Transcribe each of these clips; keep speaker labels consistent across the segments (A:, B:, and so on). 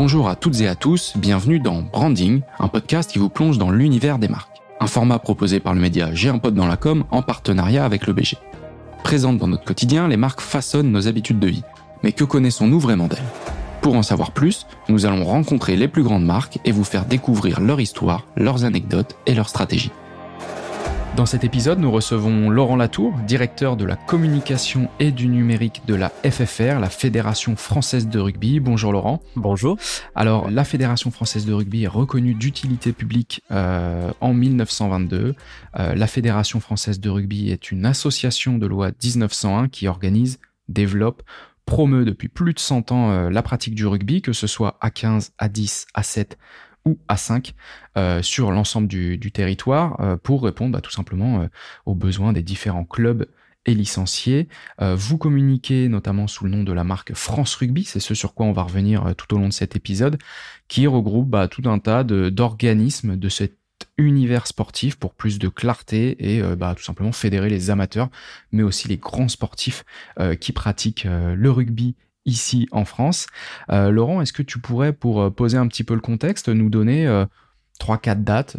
A: Bonjour à toutes et à tous, bienvenue dans Branding, un podcast qui vous plonge dans l'univers des marques. Un format proposé par le média J'ai un dans la com en partenariat avec le BG. Présentes dans notre quotidien, les marques façonnent nos habitudes de vie. Mais que connaissons-nous vraiment d'elles? Pour en savoir plus, nous allons rencontrer les plus grandes marques et vous faire découvrir leur histoire, leurs anecdotes et leurs stratégies. Dans cet épisode, nous recevons Laurent Latour, directeur de la communication et du numérique de la FFR, la Fédération française de rugby. Bonjour Laurent.
B: Bonjour.
A: Alors, la Fédération française de rugby est reconnue d'utilité publique euh, en 1922. Euh, la Fédération française de rugby est une association de loi 1901 qui organise, développe, promeut depuis plus de 100 ans euh, la pratique du rugby, que ce soit à 15, à 10, à 7 ou à 5 euh, sur l'ensemble du, territoire euh, pour répondre bah, tout simplement euh, aux besoins des différents clubs et licenciés. vous communiquez notamment sous le nom de la marque France Rugby, c'est ce sur quoi on va revenir tout au long de cet épisode, qui regroupe bah, tout un tas d'organismes de, cet univers sportif pour plus de clarté et bah, tout simplement fédérer les amateurs, mais aussi les grands sportifs qui pratiquent le rugby ici en France. Euh, Laurent, est-ce que tu pourrais, pour euh, poser un petit peu le contexte, nous donner euh, trois, quatre dates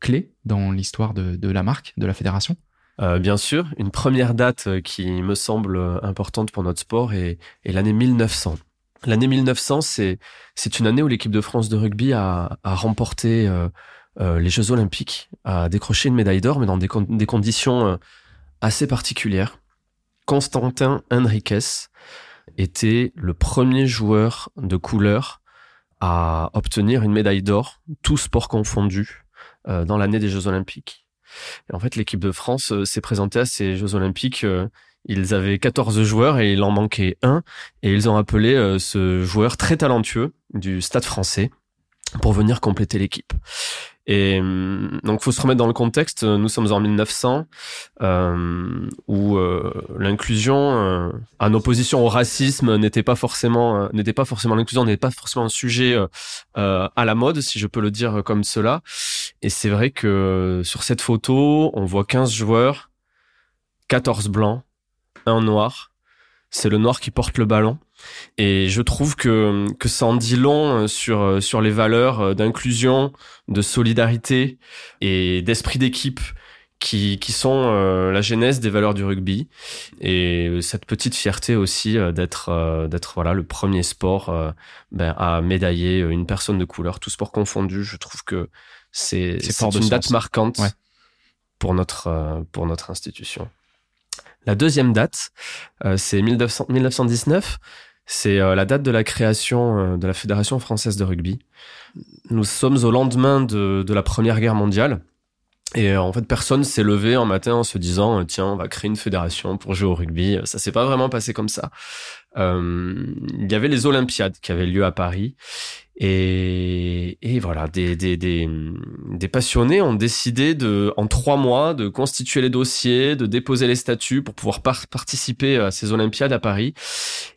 A: clés dans l'histoire de, la marque, de la fédération?
B: Bien sûr, une première date qui me semble importante pour notre sport est, l'année 1900. L'année 1900, c'est c'est une année où l'équipe de France de rugby a, remporté les Jeux Olympiques, a décroché une médaille d'or, mais dans des, conditions assez particulières. Constantin Henriquez, était le premier joueur de couleur à obtenir une médaille d'or, tout sport confondu, euh, dans l'année des Jeux Olympiques. Et en fait, l'équipe de France euh, s'est présentée à ces Jeux Olympiques. Euh, ils avaient 14 joueurs et il en manquait un. Et ils ont appelé ce joueur très talentueux du Stade français pour venir compléter l'équipe. Et hum, donc, faut se remettre dans le contexte. Nous sommes en 1900, euh, où euh, l'inclusion, euh, en opposition au racisme, n'était pas forcément, euh, n'était pas forcément l'inclusion, n'était pas forcément un sujet euh, à la mode, si je peux le dire comme cela. Et c'est vrai que sur cette photo, on voit 15 joueurs, 14 blancs, un noir. C'est le noir qui porte le ballon. Et je trouve que, que ça en dit long euh, sur, euh, sur les valeurs euh, d'inclusion, de solidarité et d'esprit d'équipe qui, qui sont la genèse des valeurs du rugby. Et cette petite fierté aussi d'être d'être voilà le premier sport ben, à médailler une personne de couleur, tout sport confondu. Je trouve que c'est une date marquante pour notre pour notre institution. La deuxième date, c'est 1919 c'est euh, la date de la création euh, de la Fédération française de rugby. Nous sommes au lendemain de, la Première Guerre mondiale. Et euh, en fait, personne s'est levé un matin en se disant tiens, on va créer une fédération pour jouer au rugby. Ça s'est pas vraiment passé comme ça. Il y avait les Olympiades qui avaient lieu à Paris et, voilà, des, passionnés ont décidé de, en trois mois, de constituer les dossiers, de déposer les statuts pour pouvoir participer à ces Olympiades à Paris.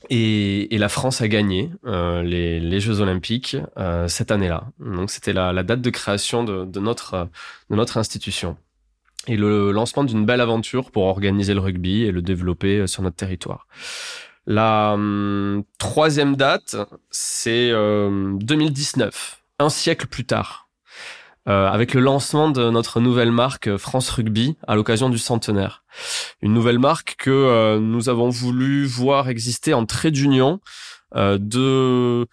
B: Et, la France a gagné euh, les, Jeux Olympiques euh, cette année-là. Donc c'était la, date de création de notre institution. Et le lancement d'une belle aventure pour organiser le rugby et le développer sur notre territoire. La hum, troisième date, c'est 2019, euh, un siècle plus tard, euh, avec le lancement de notre nouvelle marque euh, France Rugby à l'occasion du centenaire. Une nouvelle marque que nous avons voulu voir exister en trait d'union de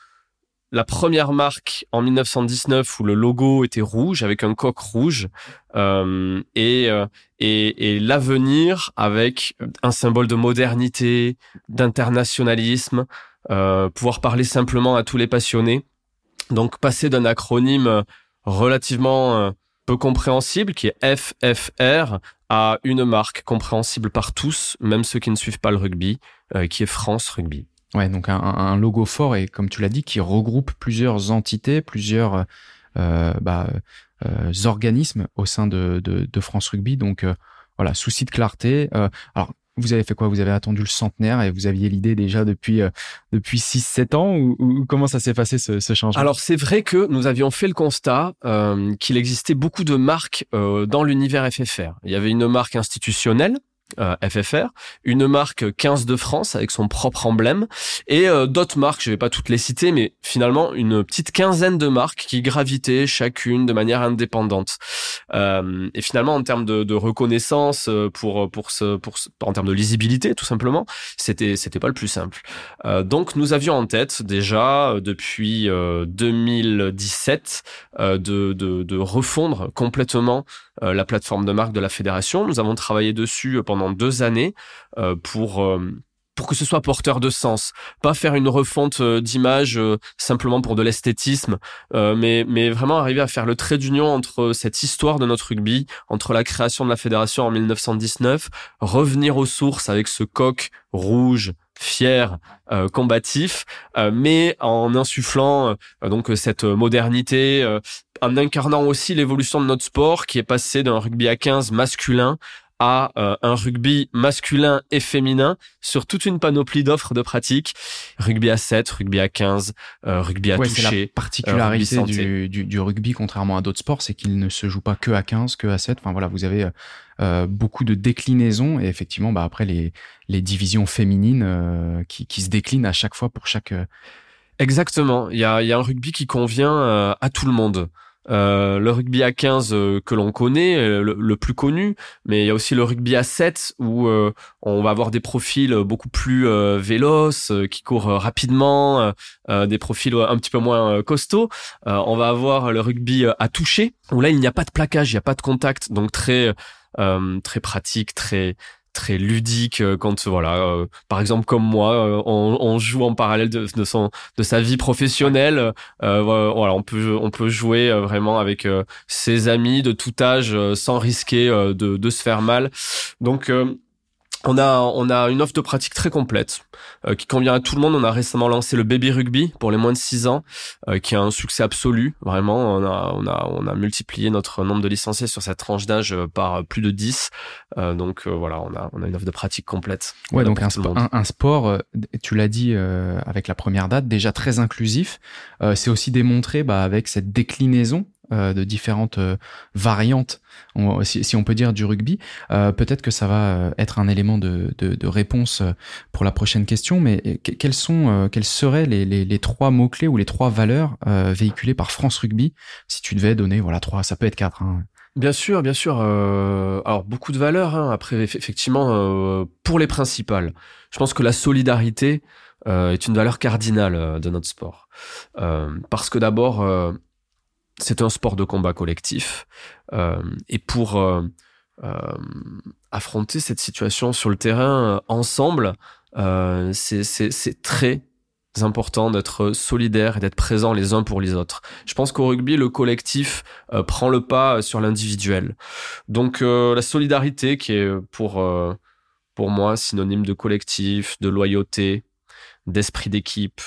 B: la première marque en 1919 où le logo était rouge avec un coq rouge euh, et, euh, et, et l'avenir avec un symbole de modernité, d'internationalisme, euh, pouvoir parler simplement à tous les passionnés. Donc passer d'un acronyme relativement euh, peu compréhensible qui est FFR à une marque compréhensible par tous, même ceux qui ne suivent pas le rugby, euh, qui est France Rugby.
A: Ouais, donc un, logo fort et comme tu l'as dit, qui regroupe plusieurs entités, plusieurs euh, bah, euh, organismes au sein de, de, France Rugby. Donc euh, voilà, souci de clarté. alors vous avez fait quoi? Vous avez attendu le centenaire et vous aviez l'idée déjà depuis depuis 6-7 ans ou, comment ça s'est passé ce, ce, changement?
B: Alors c'est vrai que nous avions fait le constat qu'il existait beaucoup de marques dans l'univers FFR. Il y avait une marque institutionnelle euh, FFR, une marque 15 de France avec son propre emblème et euh, d'autres marques, je vais pas toutes les citer, mais finalement une petite quinzaine de marques qui gravitaient chacune de manière indépendante. Euh, et finalement, en termes de, de, reconnaissance pour pour ce pour en termes de lisibilité, tout simplement, c'était c'était pas le plus simple. donc nous avions en tête déjà depuis 2017 de, de de refondre complètement la plateforme de marque de la fédération. Nous avons travaillé dessus pendant pendant deux années euh, pour euh, pour que ce soit porteur de sens, pas faire une refonte euh, d'image simplement pour de l'esthétisme, mais mais vraiment arriver à faire le trait d'union entre cette histoire de notre rugby, entre la création de la fédération en 1919, revenir aux sources avec ce coq rouge fier, combatif, mais en insufflant donc cette modernité, en incarnant aussi l'évolution de notre sport qui est passé d'un rugby à 15 masculin à euh, un rugby masculin et féminin sur toute une panoplie d'offres de pratiques. Rugby à 7, rugby à 15, euh, rugby à
A: ouais,
B: toucher.
A: C'est la particularité du, du, du, rugby, contrairement à d'autres sports, c'est qu'il ne se joue pas que à 15, que à 7. Enfin voilà, vous avez euh, beaucoup de déclinaisons et effectivement, bah, après les, les divisions féminines qui, qui se déclinent à chaque fois pour chaque...
B: Exactement. Il y a, y a un rugby qui convient à tout le monde. Euh, le rugby à 15 euh, que l'on connaît, euh, le, plus connu, mais il y a aussi le rugby à 7 où on va avoir des profils beaucoup plus véloces, qui courent rapidement, des profils un petit peu moins costauds. on va avoir le rugby à toucher où là il n'y a pas de plaquage, il n'y a pas de contact, donc très très pratique, très très ludique euh, quand voilà euh, par exemple comme moi euh, on, joue en parallèle de, de, sa vie professionnelle voilà on peut on peut jouer vraiment avec ses amis de tout âge sans risquer de, de se faire mal. Donc on a, on a une offre de pratique très complète euh, qui convient à tout le monde. On a récemment lancé le Baby Rugby pour les moins de 6 ans, euh, qui a un succès absolu. Vraiment, on a, on a, on a multiplié notre nombre de licenciés sur cette tranche d'âge euh, par plus de 10. donc voilà, on a, on a une offre de pratique complète.
A: Ouais, donc un, un, sport, tu l'as dit avec la première date, déjà très inclusif. C'est aussi démontré bah, avec cette déclinaison euh, de différentes euh, variantes, si, on peut dire, du rugby. Euh, peut-être que ça va être un élément de, réponse pour la prochaine question, mais quels sont, quels seraient les, trois mots-clés ou les trois valeurs véhiculées par France Rugby si tu devais donner, voilà, trois, ça peut être quatre. Hein.
B: Bien sûr, bien sûr. alors beaucoup de valeurs. Hein. Après, effectivement, pour les principales, je pense que la solidarité est une valeur cardinale de notre sport, parce que d'abord c'est un sport de combat collectif. Euh, et pour euh, euh, affronter cette situation sur le terrain ensemble, c'est très important d'être solidaire et d'être présent les uns pour les autres. Je pense qu'au rugby, le collectif prend le pas sur l'individuel. Donc la solidarité qui est pour, pour moi synonyme de collectif, de loyauté, d'esprit d'équipe,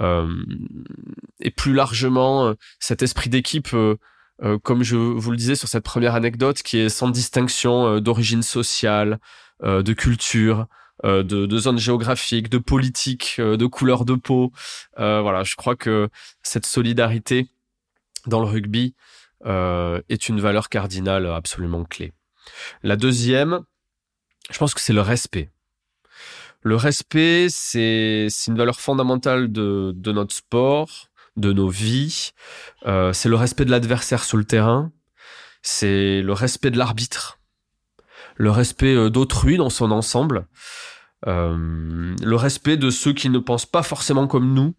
B: et plus largement, euh, cet esprit d'équipe, euh, comme je vous le disais sur cette première anecdote, qui est sans distinction d'origine sociale, de culture, de, de, zone géographique, de politique, de couleur de peau. voilà, je crois que cette solidarité dans le rugby est une valeur cardinale absolument clé. La deuxième, je pense que c'est le respect. Le respect, c'est une valeur fondamentale de, notre sport, de nos vies. Euh, c'est le respect de l'adversaire sur le terrain. C'est le respect de l'arbitre. Le respect euh, d'autrui dans son ensemble. Euh, le respect de ceux qui ne pensent pas forcément comme nous.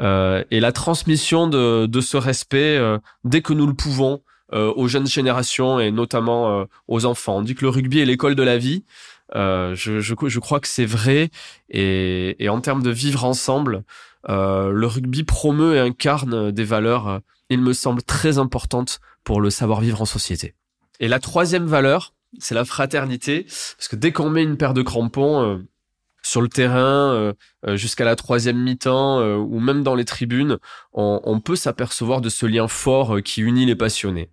B: Et la transmission de, de ce respect dès que nous le pouvons aux jeunes générations et notamment aux enfants. On dit que le rugby est l'école de la vie. Euh, je, je, je, crois que c'est vrai. Et, et, en termes de vivre ensemble, euh, le rugby promeut et incarne des valeurs, euh, il me semble, très importantes pour le savoir-vivre en société. Et la troisième valeur, c'est la fraternité. Parce que dès qu'on met une paire de crampons euh, sur le terrain, euh, jusqu'à la troisième mi-temps, ou même dans les tribunes, on, on peut s'apercevoir de ce lien fort qui unit les passionnés.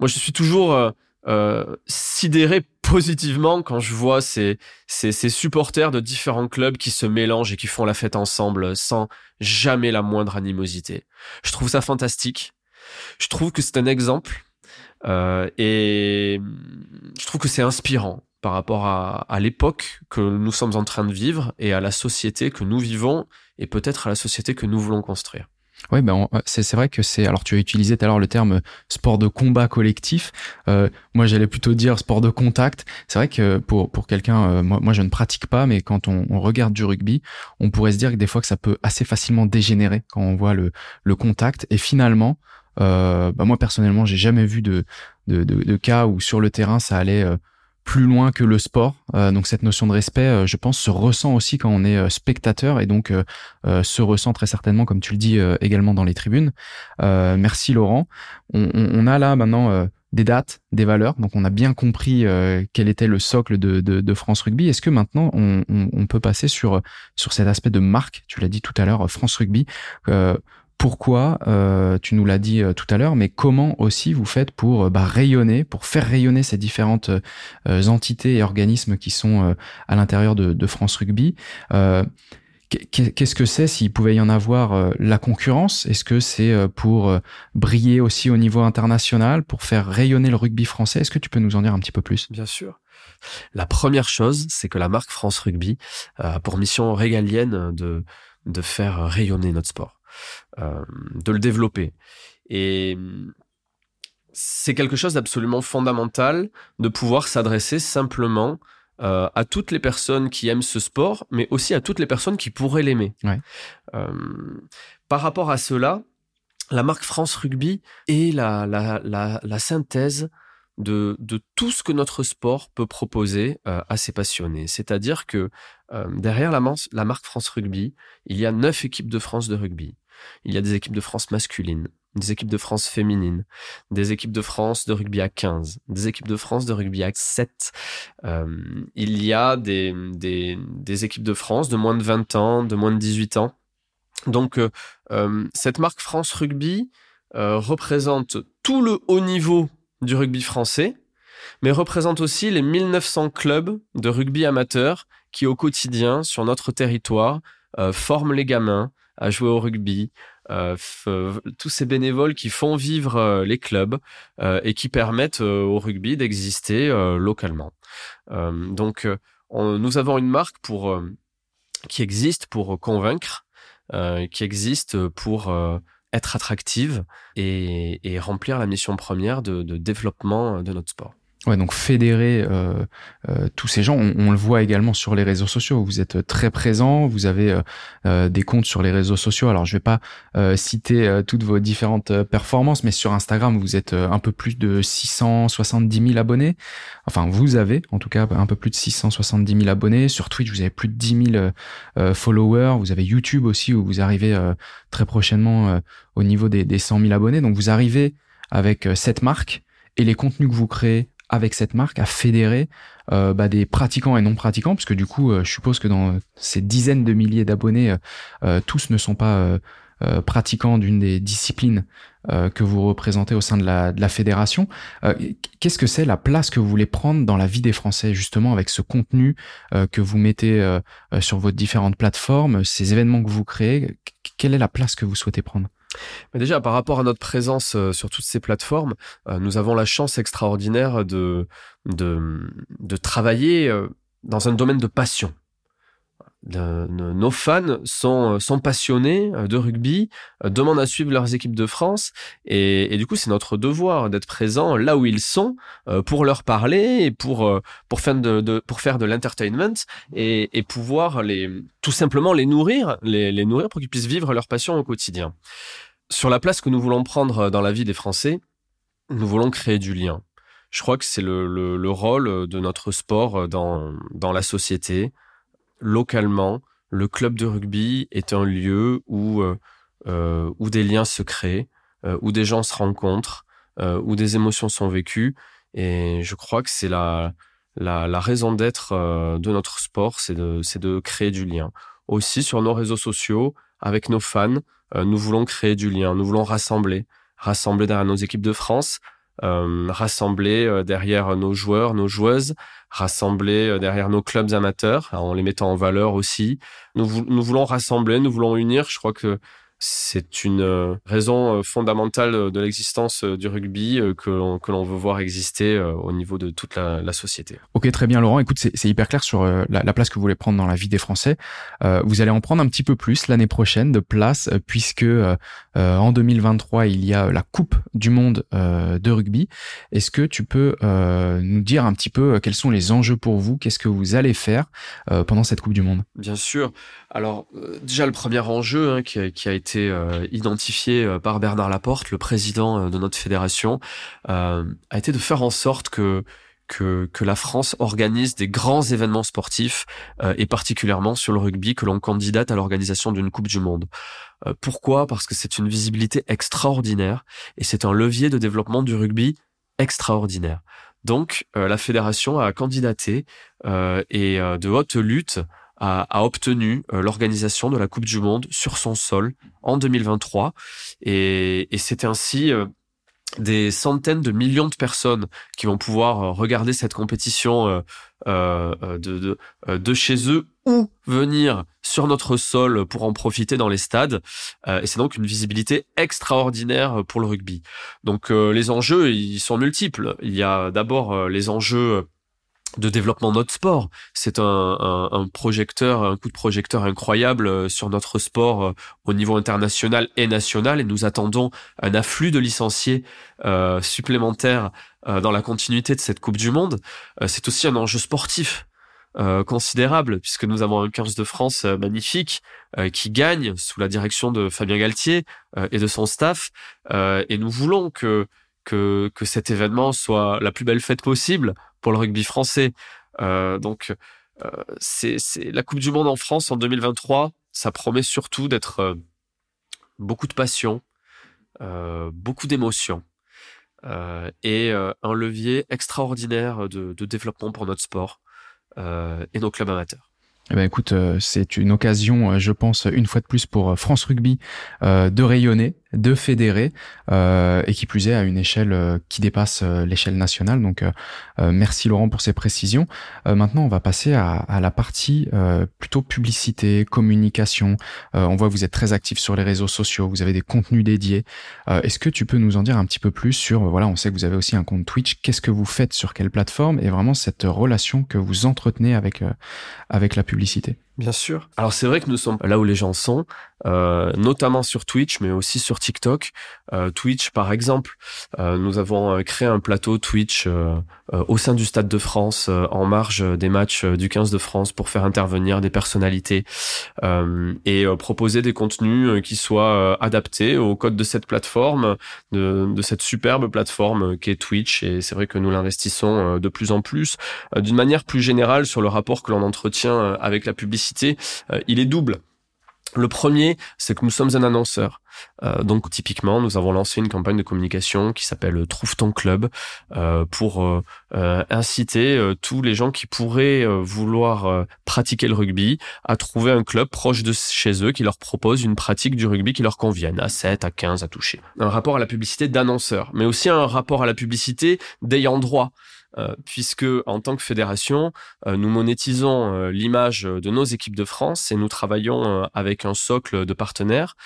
B: Moi, je suis toujours euh, sidéré positivement quand je vois ces, ces, ces, supporters de différents clubs qui se mélangent et qui font la fête ensemble sans jamais la moindre animosité. Je trouve ça fantastique. Je trouve que c'est un exemple euh, et je trouve que c'est inspirant. par rapport à, à l'époque que nous sommes en train de vivre et à la société que nous vivons et peut-être à la société que nous voulons construire.
A: Oui, ben c'est vrai que c'est. Alors, tu as utilisé tout à l'heure le terme sport de combat collectif. Euh, moi, j'allais plutôt dire sport de contact. C'est vrai que pour pour quelqu'un, euh, moi, moi, je ne pratique pas, mais quand on, on, regarde du rugby, on pourrait se dire que des fois que ça peut assez facilement dégénérer quand on voit le le contact. Et finalement, euh, bah moi personnellement, j'ai jamais vu de, de de, de cas où sur le terrain ça allait euh, plus loin que le sport. Euh, donc cette notion de respect, euh, je pense, se ressent aussi quand on est euh, spectateur et donc se ressent très certainement, comme tu le dis, également dans les tribunes. merci Laurent. On, on, a là maintenant des dates, des valeurs. Donc on a bien compris quel était le socle de, de, de France Rugby. Est-ce que maintenant on, on, peut passer sur sur cet aspect de marque? Tu l'as dit tout à l'heure, France Rugby pourquoi, euh, tu nous l'as dit euh, tout à l'heure, mais comment aussi vous faites pour euh, bah, rayonner, pour faire rayonner ces différentes entités et organismes qui sont à l'intérieur de, France Rugby Qu'est-ce que c'est s'il pouvait y en avoir la concurrence? Est-ce que c'est pour briller aussi au niveau international, pour faire rayonner le rugby français? Est-ce que tu peux nous en dire un petit peu plus?
B: Bien sûr. La première chose, c'est que la marque France Rugby a pour mission régalienne de, de faire rayonner notre sport. Euh, de le développer. Et c'est quelque chose d'absolument fondamental de pouvoir s'adresser simplement euh, à toutes les personnes qui aiment ce sport, mais aussi à toutes les personnes qui pourraient l'aimer. Euh, par rapport à cela, la marque France Rugby est la, la, synthèse de, de, tout ce que notre sport peut proposer à ses passionnés. C'est-à-dire que derrière la, la, marque France Rugby, il y a neuf équipes de France de rugby. Il y a des équipes de France masculines, des équipes de France féminines, des équipes de France de rugby à 15, des équipes de France de rugby à 7. Euh, il y a des, équipes de France de moins de 20 ans, de moins de 18 ans. Donc euh, euh, cette marque France Rugby représente tout le haut niveau du rugby français, mais représente aussi les 1900 clubs de rugby amateurs qui au quotidien sur notre territoire forment les gamins, à jouer au rugby, euh, tous ces bénévoles qui font vivre euh, les clubs euh, et qui permettent au rugby d'exister localement. donc, nous avons une marque pour qui existe pour convaincre, qui existe pour être attractive et, remplir la mission première de développement de notre sport.
A: Ouais, donc fédérer euh, euh, tous ces gens, on, le voit également sur les réseaux sociaux. Vous êtes très présent, vous avez euh, des comptes sur les réseaux sociaux. Alors je vais pas citer toutes vos différentes performances, mais sur Instagram vous êtes un peu plus de 670 000 abonnés. Enfin vous avez en tout cas un peu plus de 670 000 abonnés. Sur Twitch vous avez plus de 10 000 followers. Vous avez YouTube aussi où vous arrivez très prochainement au niveau des, des 100 000 abonnés. Donc vous arrivez avec cette marque et les contenus que vous créez avec cette marque à fédérer euh, bah, des pratiquants et non pratiquants, parce que du coup, euh, je suppose que dans ces dizaines de milliers d'abonnés, euh, tous ne sont pas pratiquants d'une des disciplines que vous représentez au sein de la, de la fédération. Qu'est-ce que c'est la place que vous voulez prendre dans la vie des Français, justement, avec ce contenu que vous mettez sur vos différentes plateformes, ces événements que vous créez? Quelle est la place que vous souhaitez prendre?
B: Mais déjà, par rapport à notre présence euh, sur toutes ces plateformes, euh, nous avons la chance extraordinaire de, de, de travailler euh, dans un domaine de passion. Nos fans sont, sont passionnés de rugby, demandent à suivre leurs équipes de France, et, du coup c'est notre devoir d'être présent là où ils sont pour leur parler et pour, pour faire de, pour faire de l'entertainment et, pouvoir les tout simplement les nourrir, les, nourrir pour qu'ils puissent vivre leur passion au quotidien sur la place que nous voulons prendre dans la vie des Français, nous voulons créer du lien. Je crois que c'est le, le, rôle de notre sport dans, dans la société. Localement, le club de rugby est un lieu où, euh, euh où des liens se créent, euh, où des gens se rencontrent, euh, où des émotions sont vécues. Et je crois que c'est la, la, la raison d'être de notre sport, c'est de, de créer du lien. Aussi sur nos réseaux sociaux, avec nos fans, nous voulons créer du lien, nous voulons rassembler, rassembler derrière nos équipes de France, rassembler derrière nos joueurs, nos joueuses, rassembler derrière nos clubs amateurs, en les mettant en valeur aussi. Nous, nous voulons rassembler, nous voulons unir. Je crois que c'est une euh, raison euh, fondamentale de l'existence euh, du rugby que l'on, que l'on veut voir exister au niveau de toute la, la société.
A: Ok, très bien Laurent. Écoute, c'est, c'est hyper clair sur la, la, place que vous voulez prendre dans la vie des Français. Euh, vous allez en prendre un petit peu plus l'année prochaine de place puisque euh, en 2023, il y a la Coupe du Monde euh, de rugby. Est-ce que tu peux nous dire un petit peu quels sont les enjeux pour vous? Qu'est-ce que vous allez faire pendant cette Coupe du Monde?
B: Bien sûr. Alors déjà le premier enjeu hein, qui, a, qui a été été euh, identifié euh, par Bernard Laporte, le président euh, de notre fédération, a été de faire en sorte que que, que, la France organise des grands événements sportifs et particulièrement sur le rugby que l'on candidate à l'organisation d'une Coupe du Monde. pourquoi? Parce que c'est une visibilité extraordinaire et c'est un levier de développement du rugby extraordinaire. Donc la fédération a candidaté et de haute lutte a, obtenu euh, l'organisation de la Coupe du Monde sur son sol en 2023. Et, et c'est ainsi euh, des centaines de millions de personnes qui vont pouvoir euh, regarder cette compétition de, de, de, chez eux ou venir sur notre sol pour en profiter dans les stades. et c'est donc une visibilité extraordinaire pour le rugby. Donc les enjeux, ils sont multiples. Il y a d'abord les enjeux de développement de notre sport. C'est un, projecteur, un coup de projecteur incroyable euh, sur notre sport euh, au niveau international et national. Et nous attendons un afflux de licenciés euh, supplémentaires dans la continuité de cette Coupe du Monde. c'est aussi un enjeu sportif. considérable puisque nous avons un 15 de France magnifique qui gagne sous la direction de Fabien Galtier et de son staff et nous voulons que que, que cet événement soit la plus belle fête possible pour le rugby français. Euh, donc, euh, c'est la Coupe du Monde en France en 2023. Ça promet surtout d'être euh, beaucoup de passion, beaucoup d'émotion et un levier extraordinaire de, développement pour notre sport et nos clubs amateurs.
A: Eh ben écoute, c'est une occasion, je pense, une fois de plus pour France Rugby de rayonner, de fédérer euh, et qui plus est à une échelle euh, qui dépasse euh, l'échelle nationale. Donc merci Laurent pour ces précisions. maintenant on va passer à, à la partie plutôt publicité, communication. on voit que vous êtes très actif sur les réseaux sociaux, vous avez des contenus dédiés. Est-ce que tu peux nous en dire un petit peu plus sur voilà, on sait que vous avez aussi un compte Twitch. Qu'est-ce que vous faites sur quelle plateforme et vraiment cette relation que vous entretenez avec avec la publicité?
B: Bien sûr. Alors c'est vrai que nous sommes là où les gens sont, euh, notamment sur Twitch, mais aussi sur TikTok. Euh, Twitch, par exemple, euh, nous avons créé un plateau Twitch au sein du Stade de France, en marge des matchs du 15 de France, pour faire intervenir des personnalités et proposer des contenus qui soient adaptés au code de cette plateforme, de, de cette superbe plateforme qui est Twitch. Et c'est vrai que nous l'investissons de plus en plus. D'une manière plus générale, sur le rapport que l'on entretient avec la publicité euh, il est double. Le premier, c'est que nous sommes un annonceur. Euh, donc typiquement, nous avons lancé une campagne de communication qui s'appelle Trouve ton club euh, pour inciter tous les gens qui pourraient vouloir pratiquer le rugby à trouver un club proche de chez eux qui leur propose une pratique du rugby qui leur convienne, à 7, à 15, à toucher. Un rapport à la publicité d'annonceur, mais aussi un rapport à la publicité d'ayant droit. Euh, puisque en tant que fédération, euh, nous monétisons euh, l'image de nos équipes de France et nous travaillons avec un socle de partenaires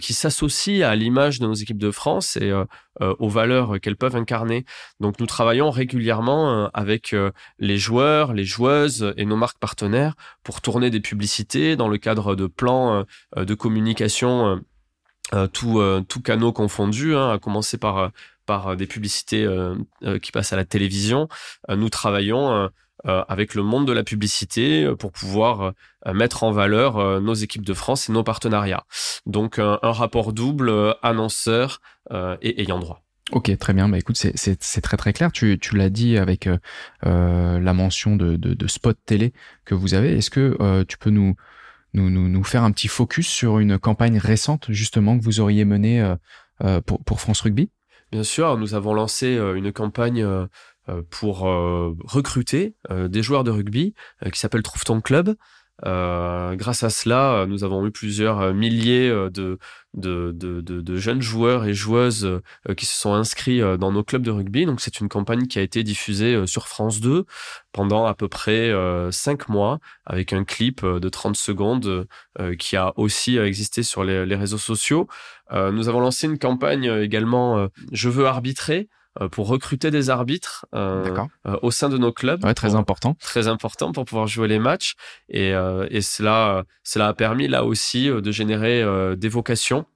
B: qui s'associe à l'image de nos équipes de France et aux valeurs qu'elles peuvent incarner. Donc nous travaillons régulièrement avec les joueurs, les joueuses et nos marques partenaires pour tourner des publicités dans le cadre de plans de communication tout, tout canaux confondus, hein, à commencer par par euh, des publicités euh, euh, qui passent à la télévision. nous travaillons avec le monde de la publicité pour pouvoir mettre en valeur nos équipes de France et nos partenariats. Donc un, rapport double annonceur et ayant droit.
A: Ok, très bien. Bah écoute, c'est très très clair. Tu, l'as dit avec la mention de, spot télé que vous avez. Est-ce que tu peux nous, faire un petit focus sur une campagne récente justement que vous auriez menée pour France Rugby?
B: Bien sûr, nous avons lancé euh, une campagne euh, euh, pour recruter des joueurs de rugby qui s'appelle Trouve ton club. Grâce à cela, nous avons eu plusieurs milliers de, de, jeunes joueurs et joueuses qui se sont inscrits dans nos clubs de rugby. Donc c'est une campagne qui a été diffusée sur France 2 pendant à peu près cinq mois avec un clip de 30 secondes qui a aussi existé sur les, réseaux sociaux. nous avons lancé une campagne également Je veux arbitrer euh, pour recruter des arbitres euh, euh, au sein de nos clubs.
A: très important.
B: Très important pour pouvoir jouer les matchs. Et, et cela, cela a permis là aussi de générer des vocations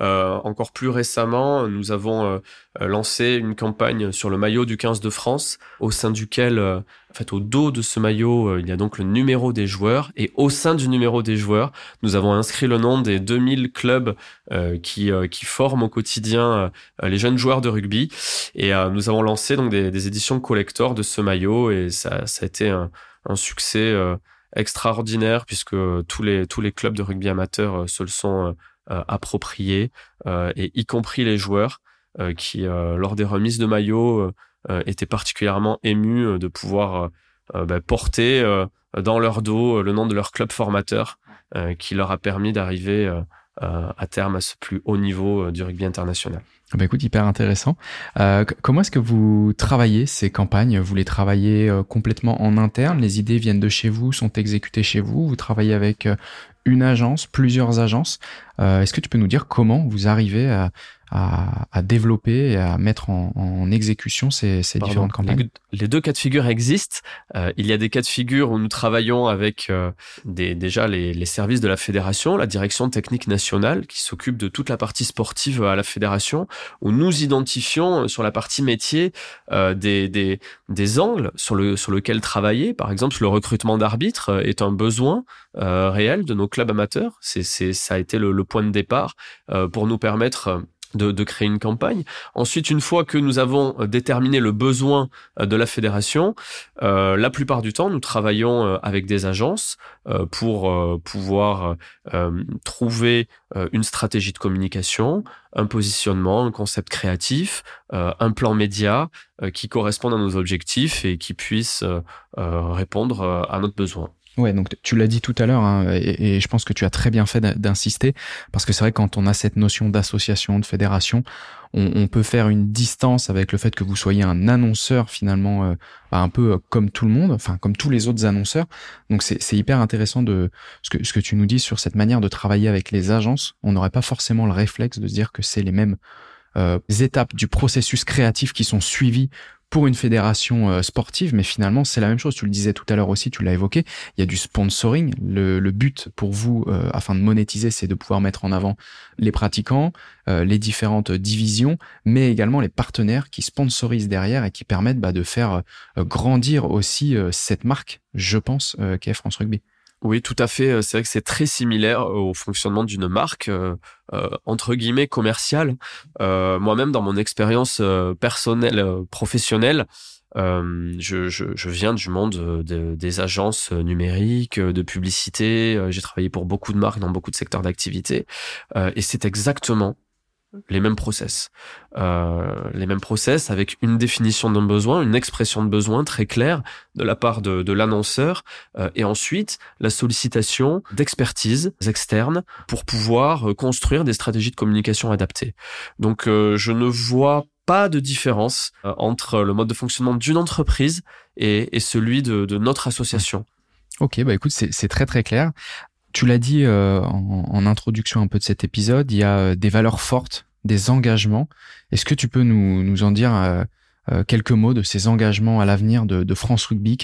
B: euh, encore plus récemment, nous avons euh, lancé une campagne sur le maillot du 15 de France, au sein duquel, euh, en fait, au dos de ce maillot, il y a donc le numéro des joueurs, et au sein du numéro des joueurs, nous avons inscrit le nom des 2000 clubs qui, qui forment au quotidien les jeunes joueurs de rugby, et nous avons lancé donc des, des, éditions collector de ce maillot, et ça, ça a été un, un succès extraordinaire puisque tous les tous les clubs de rugby amateurs se le sont euh, appropriés, euh, et y compris les joueurs euh, qui, lors des remises de maillots, étaient particulièrement émus de pouvoir bah, porter dans leur dos le nom de leur club formateur, qui leur a permis d'arriver à terme à ce plus haut niveau du rugby international.
A: Bah écoute, hyper intéressant. comment est-ce que vous travaillez ces campagnes? Vous les travaillez complètement en interne? Les idées viennent de chez vous, sont exécutées chez vous? Vous travaillez avec une agence, plusieurs agences. Euh, est-ce que tu peux nous dire comment vous arrivez à, à, développer et à mettre en, exécution ces, différentes campagnes?
B: Les, deux cas de figure existent. Euh, il y a des cas de figure où nous travaillons avec euh, des, déjà les, services de la fédération, la direction technique nationale qui s'occupe de toute la partie sportive à la fédération, où nous identifions sur la partie métier des, des, des angles sur, le, sur lequel travailler. Par exemple, le recrutement d'arbitres est un besoin réel de nos clubs amateurs. C'est, ça a été le, le point de départ pour nous permettre de, créer une campagne. Ensuite, une fois que nous avons euh, déterminé le besoin euh, de la fédération, euh, la plupart du temps, nous travaillons avec des agences pour pouvoir trouver une stratégie de communication, un positionnement, un concept créatif, un plan média qui corresponde à nos objectifs et qui puisse répondre à notre besoin.
A: Ouais, donc tu l'as dit tout à l'heure, hein, et, je pense que tu as très bien fait d'insister, parce que c'est vrai quand on a cette notion d'association, de fédération, on, peut faire une distance avec le fait que vous soyez un annonceur finalement, euh, bah, un peu comme tout le monde, enfin comme tous les autres annonceurs. Donc c'est hyper intéressant de ce que, ce que tu nous dis sur cette manière de travailler avec les agences. On n'aurait pas forcément le réflexe de se dire que c'est les mêmes euh, étapes du processus créatif qui sont suivies pour une fédération euh, sportive, mais finalement c'est la même chose. Tu le disais tout à l'heure aussi, tu l'as évoqué. Il y a du sponsoring. Le, but pour vous, euh, afin de monétiser, c'est de pouvoir mettre en avant les pratiquants, euh, les différentes divisions, mais également les partenaires qui sponsorisent derrière et qui permettent bah, de faire grandir aussi cette marque, je pense, qu'est France Rugby.
B: Oui, tout à fait. C'est vrai que c'est très similaire au fonctionnement d'une marque, euh, euh, entre guillemets, commerciale. Euh, moi-même, dans mon expérience personnelle, professionnelle, je, viens du monde des agences numériques, de publicité. J'ai travaillé pour beaucoup de marques dans beaucoup de secteurs d'activité. et c'est exactement les mêmes process. Euh, les mêmes process avec une définition d'un besoin, une expression de besoin très claire de la part de, l'annonceur euh, et ensuite la sollicitation d'expertise externe pour pouvoir euh, construire des stratégies de communication adaptées. Donc je ne vois pas de différence entre le mode de fonctionnement d'une entreprise et, celui de, notre association.
A: Ok, bah écoute, c'est très très clair. Tu l'as dit euh, en, introduction un peu de cet épisode, il y a euh, des valeurs fortes, des engagements. Est-ce que tu peux nous, nous en dire euh, quelques mots de ces engagements à l'avenir de, France Rugby?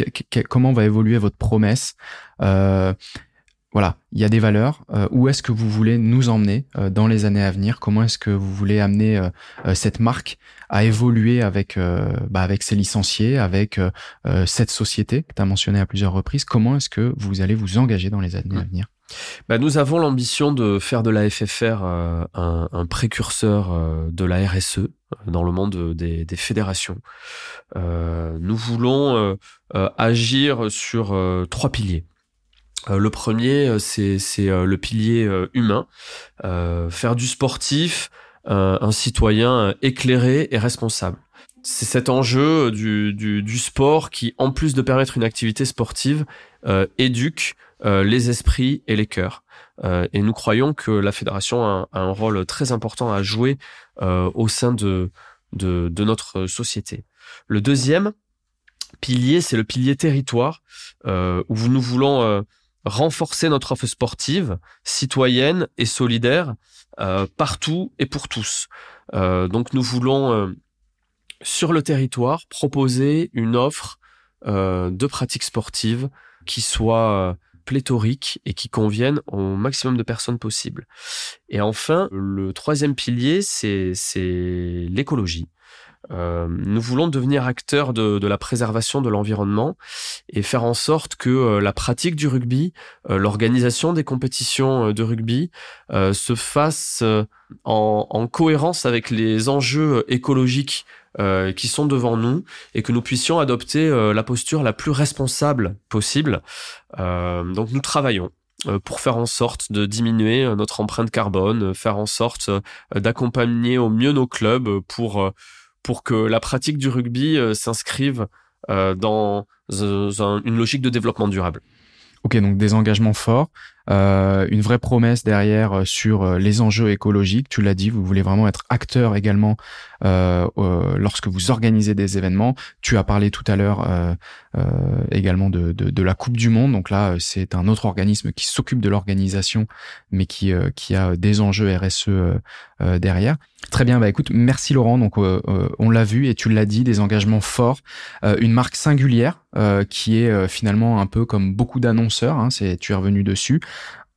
A: Comment va évoluer votre promesse? Voilà, il y a des valeurs. où est-ce que vous voulez nous emmener dans les années à venir? Comment est-ce que vous voulez amener cette marque à évoluer avec bah, avec ses licenciés, avec cette société que tu as mentionné à plusieurs reprises? Comment est-ce que vous allez vous engager dans les années à venir?
B: Bah, nous avons l'ambition de faire de la FFR euh, un, précurseur euh, de la RSE euh, dans le monde des, fédérations. nous voulons agir sur trois piliers. le premier, c'est le pilier humain, faire du sportif un citoyen éclairé et responsable. c'est cet enjeu du, sport qui, en plus de permettre une activité sportive, euh, éduque euh, les esprits et les cœurs. Euh, et nous croyons que la fédération a, un rôle très important à jouer au sein de, de, notre société. Le deuxième pilier, c'est le pilier territoire, où nous voulons renforcer notre offre sportive, citoyenne et solidaire, partout et pour tous. donc nous voulons sur le territoire proposer une offre euh, de pratiques sportives qui soit euh, pléthorique et qui convienne au maximum de personnes possible. Et enfin, le troisième pilier, c'est l'écologie. Euh, nous voulons devenir acteurs de, la préservation de l'environnement et faire en sorte que euh, la pratique du rugby, euh, l'organisation des compétitions de rugby se fasse en, cohérence avec les enjeux écologiques qui sont devant nous et que nous puissions adopter la posture la plus responsable possible. donc nous travaillons pour faire en sorte de diminuer notre empreinte carbone, faire en sorte d'accompagner au mieux nos clubs pour pour que la pratique du rugby euh, s'inscrive euh, dans une logique de développement durable.
A: Ok, donc des engagements forts, euh, une vraie promesse derrière euh, sur euh, les enjeux écologiques. Tu l'as dit, vous voulez vraiment être acteur également euh, lorsque vous organisez des événements. Tu as parlé tout à l'heure également de, de, de, la Coupe du Monde. Donc là, c'est un autre organisme qui s'occupe de l'organisation, mais qui, qui a des enjeux RSE derrière. Très bien, bah écoute, merci Laurent. Donc on l'a vu et tu l'as dit, des engagements forts, une marque singulière qui est finalement un peu comme beaucoup d'annonceurs. Hein, c'est tu es revenu dessus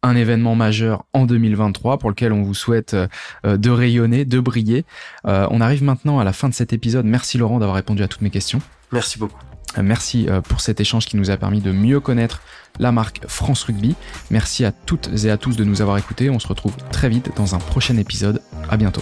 A: un événement majeur en 2023 pour lequel on vous souhaite euh, de rayonner, de briller. Euh, on arrive maintenant à la fin de cet épisode. Merci Laurent d'avoir répondu à toutes mes questions.
B: Merci beaucoup.
A: Euh, merci pour cet échange qui nous a permis de mieux connaître la marque France Rugby. Merci à toutes et à tous de nous avoir écoutés. On se retrouve très vite dans un prochain épisode. À bientôt.